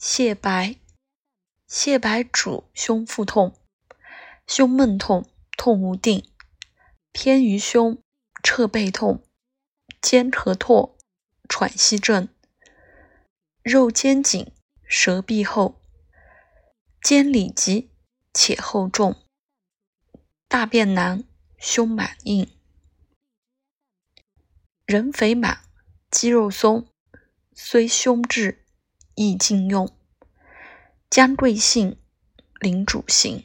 泻白，泻白主胸腹痛、胸闷痛、痛无定、偏于胸、侧背痛、肩和拓、喘息症、肉肩紧、舌闭厚、肩里急且厚重、大便难、胸满硬、人肥满、肌肉松，虽胸质。易禁用，将贵姓，领主姓。